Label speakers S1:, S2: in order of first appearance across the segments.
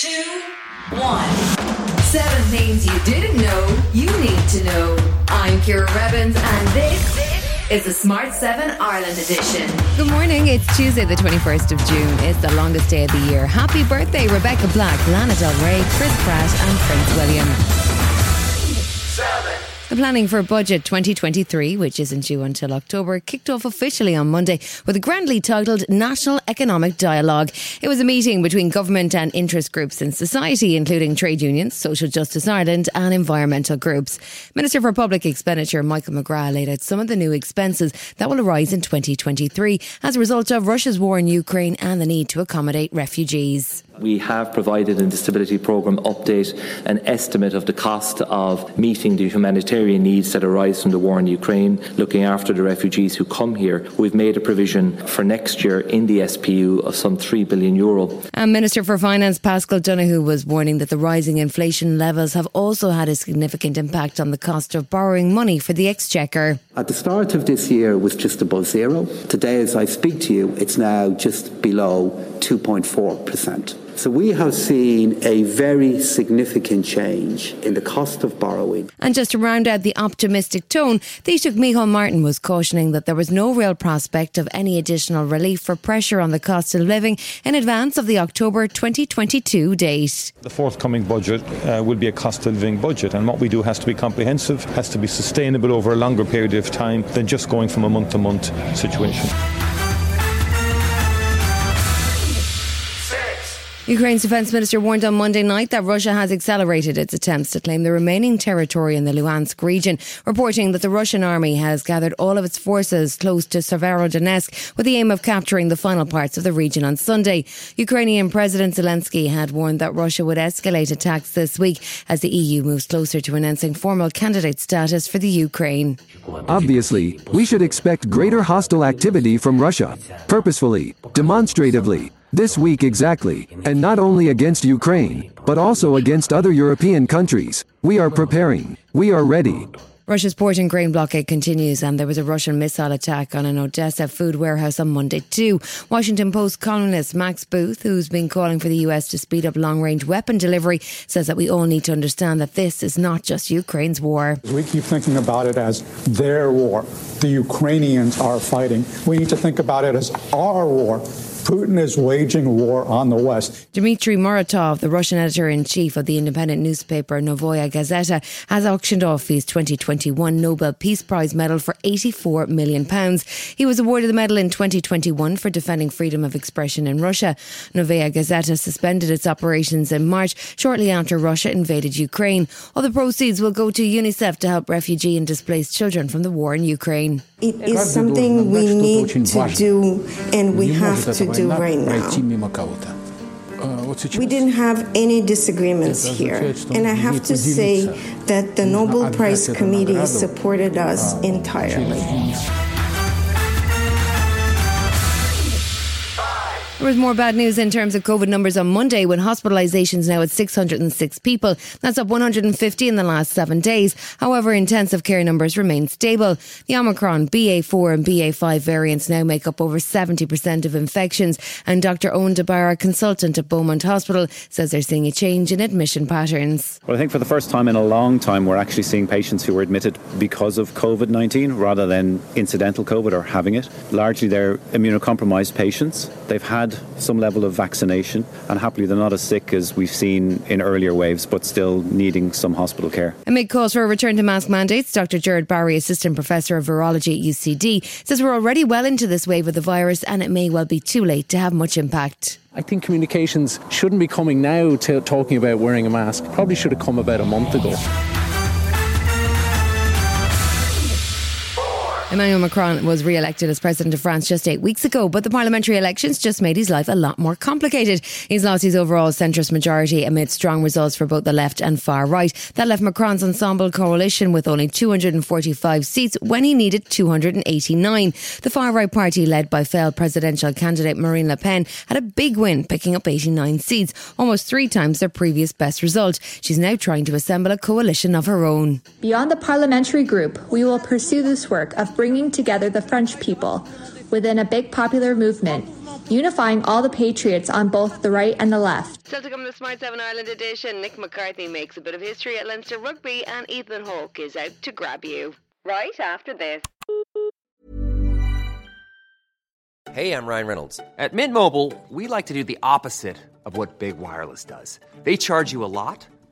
S1: two, one. Seven things you didn't know you need to know. I'm Ciara Revins, and this is the Smart 7 Ireland edition.
S2: Good morning. It's Tuesday, the 21st of June. It's the longest day of the year. Happy birthday, Rebecca Black, Lana Del Rey, Chris Pratt, and Prince William. The planning for Budget 2023, which isn't due until October, kicked off officially on Monday with a grandly titled National Economic Dialogue. It was a meeting between government and interest groups in society, including trade unions, Social Justice Ireland, and environmental groups. Minister for Public Expenditure Michael McGrath laid out some of the new expenses that will arise in 2023 as a result of Russia's war in Ukraine and the need to accommodate refugees.
S3: We have provided in the Stability Programme update an estimate of the cost of meeting the humanitarian needs that arise from the war in Ukraine, looking after the refugees who come here. We've made a provision for next year in the SPU of some 3 billion euro.
S2: And Minister for Finance Paschal Donohoe was warning that the rising inflation levels have also had a significant impact on the cost of borrowing money for the Exchequer.
S4: At the start of this year, it was just above zero. Today, as I speak to you, it's now just below 2.4%. So we have seen a very significant change in the cost of borrowing.
S2: And just to round out the optimistic tone, Taoiseach Micheál Martin was cautioning that there was no real prospect of any additional relief for pressure on the cost of living in advance of the October 2022 date.
S5: The forthcoming budget uh, will be a cost of living budget, and what we do has to be comprehensive, has to be sustainable over a longer period of time than just going from a month to month situation.
S2: Ukraine's defense minister warned on Monday night that Russia has accelerated its attempts to claim the remaining territory in the Luhansk region, reporting that the Russian army has gathered all of its forces close to Severodonetsk with the aim of capturing the final parts of the region on Sunday. Ukrainian President Zelensky had warned that Russia would escalate attacks this week as the EU moves closer to announcing formal candidate status for the Ukraine.
S6: Obviously, we should expect greater hostile activity from Russia, purposefully, demonstratively, this week exactly, and not only against Ukraine, but also against other European countries. We are preparing. We are ready.
S2: Russia's port and grain blockade continues, and there was a Russian missile attack on an Odessa food warehouse on Monday, too. Washington Post columnist Max Boot, who's been calling for the US to speed up long range weapon delivery, says that we all need to understand that this is not just Ukraine's war.
S7: We keep thinking about it as their war. The Ukrainians are fighting. We need to think about it as our war. Putin is waging war on the West.
S2: Dmitry Muratov, the Russian editor in chief of the independent newspaper Novaya Gazeta, has auctioned off his 2021 Nobel Peace Prize medal for 84 million pounds. He was awarded the medal in 2021 for defending freedom of expression in Russia. Novaya Gazeta suspended its operations in March, shortly after Russia invaded Ukraine. All the proceeds will go to UNICEF to help refugee and displaced children from the war in Ukraine.
S8: It is something we need to do and we have to do right now. We didn't have any disagreements here. And I have to say that the Nobel Prize Committee supported us entirely.
S2: There was more bad news in terms of COVID numbers on Monday when hospitalizations now at 606 people. That's up 150 in the last seven days. However, intensive care numbers remain stable. The Omicron, BA4 and BA5 variants now make up over 70% of infections. And Dr. Eoin de Barra, consultant at Beaumont Hospital, says they're seeing a change in admission patterns.
S9: Well, I think for the first time in a long time, we're actually seeing patients who were admitted because of COVID 19 rather than incidental COVID or having it. Largely, they're immunocompromised patients. They've had some level of vaccination, and happily they're not as sick as we've seen in earlier waves, but still needing some hospital care.
S2: Amid calls for a return to mask mandates, Dr. Gerald Barry, Assistant Professor of Virology at UCD, says we're already well into this wave of the virus and it may well be too late to have much impact.
S10: I think communications shouldn't be coming now to talking about wearing a mask. Probably should have come about a month ago.
S2: Emmanuel Macron was re elected as president of France just eight weeks ago, but the parliamentary elections just made his life a lot more complicated. He's lost his overall centrist majority amid strong results for both the left and far right. That left Macron's ensemble coalition with only 245 seats when he needed 289. The far right party, led by failed presidential candidate Marine Le Pen, had a big win, picking up 89 seats, almost three times their previous best result. She's now trying to assemble a coalition of her own.
S11: Beyond the parliamentary group, we will pursue this work of bringing together the French people within a big popular movement unifying all the Patriots on both the right and the left.
S12: Still to come the Smart 7 Ireland edition, Nick McCarthy makes a bit of history at Leinster Rugby and Ethan Hawke is out to grab you. Right after this.
S13: Hey, I'm Ryan Reynolds. At Mint Mobile, we like to do the opposite of what Big Wireless does. They charge you a lot,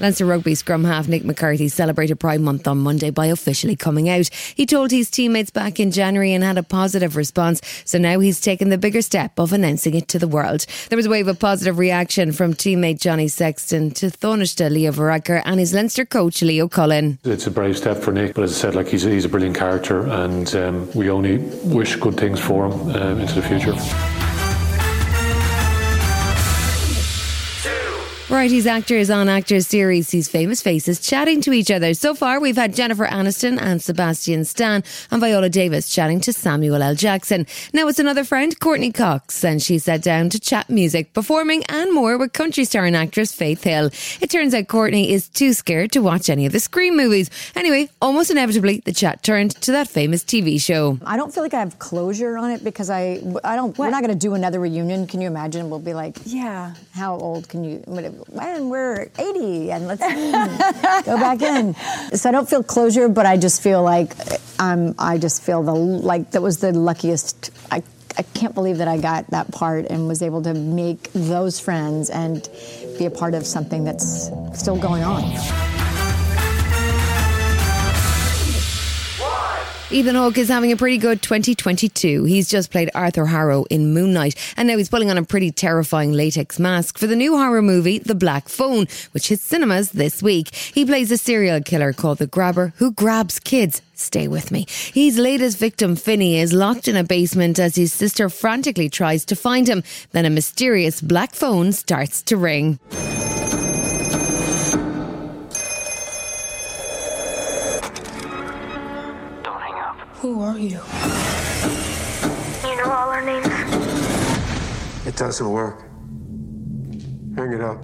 S2: Leinster Rugby scrum half Nick McCarthy celebrated Pride Month on Monday by officially coming out. He told his teammates back in January and had a positive response, so now he's taken the bigger step of announcing it to the world. There was a wave of positive reaction from teammate Johnny Sexton to Taoiseach Leo Varadkar and his Leinster coach Leo Cullen.
S14: It's a brave step for Nick, but as I said, like he's a, he's a brilliant character, and um, we only wish good things for him um, into the future.
S2: Variety's Actors on Actors series sees famous faces chatting to each other. So far, we've had Jennifer Aniston and Sebastian Stan and Viola Davis chatting to Samuel L. Jackson. Now it's another friend, Courteney Cox, and she sat down to chat music, performing and more with country star and actress Faith Hill. It turns out Courteney is too scared to watch any of the Scream movies. Anyway, almost inevitably, the chat turned to that famous TV show.
S15: I don't feel like I have closure on it because I, I don't. We're not going to do another reunion. Can you imagine? We'll be like, yeah. How old can you? When we're 80 and let's go back in. So I don't feel closure, but I just feel like I'm. I just feel the like that was the luckiest. I I can't believe that I got that part and was able to make those friends and be a part of something that's still going on.
S2: Ethan Hawke is having a pretty good 2022. He's just played Arthur Harrow in Moon Knight, and now he's pulling on a pretty terrifying latex mask for the new horror movie, The Black Phone, which hits cinemas this week. He plays a serial killer called The Grabber who grabs kids. Stay with me. His latest victim, Finney, is locked in a basement as his sister frantically tries to find him. Then a mysterious black phone starts to ring.
S16: Who are you?
S17: You know all our names?
S16: It doesn't work. Hang it up.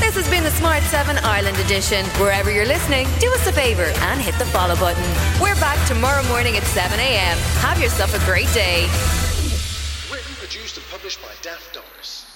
S1: This has been the Smart 7 Ireland edition. Wherever you're listening, do us a favour and hit the follow button. We're back tomorrow morning at 7 a.m. Have yourself a great day.
S18: Written, produced, and published by Daft Doris.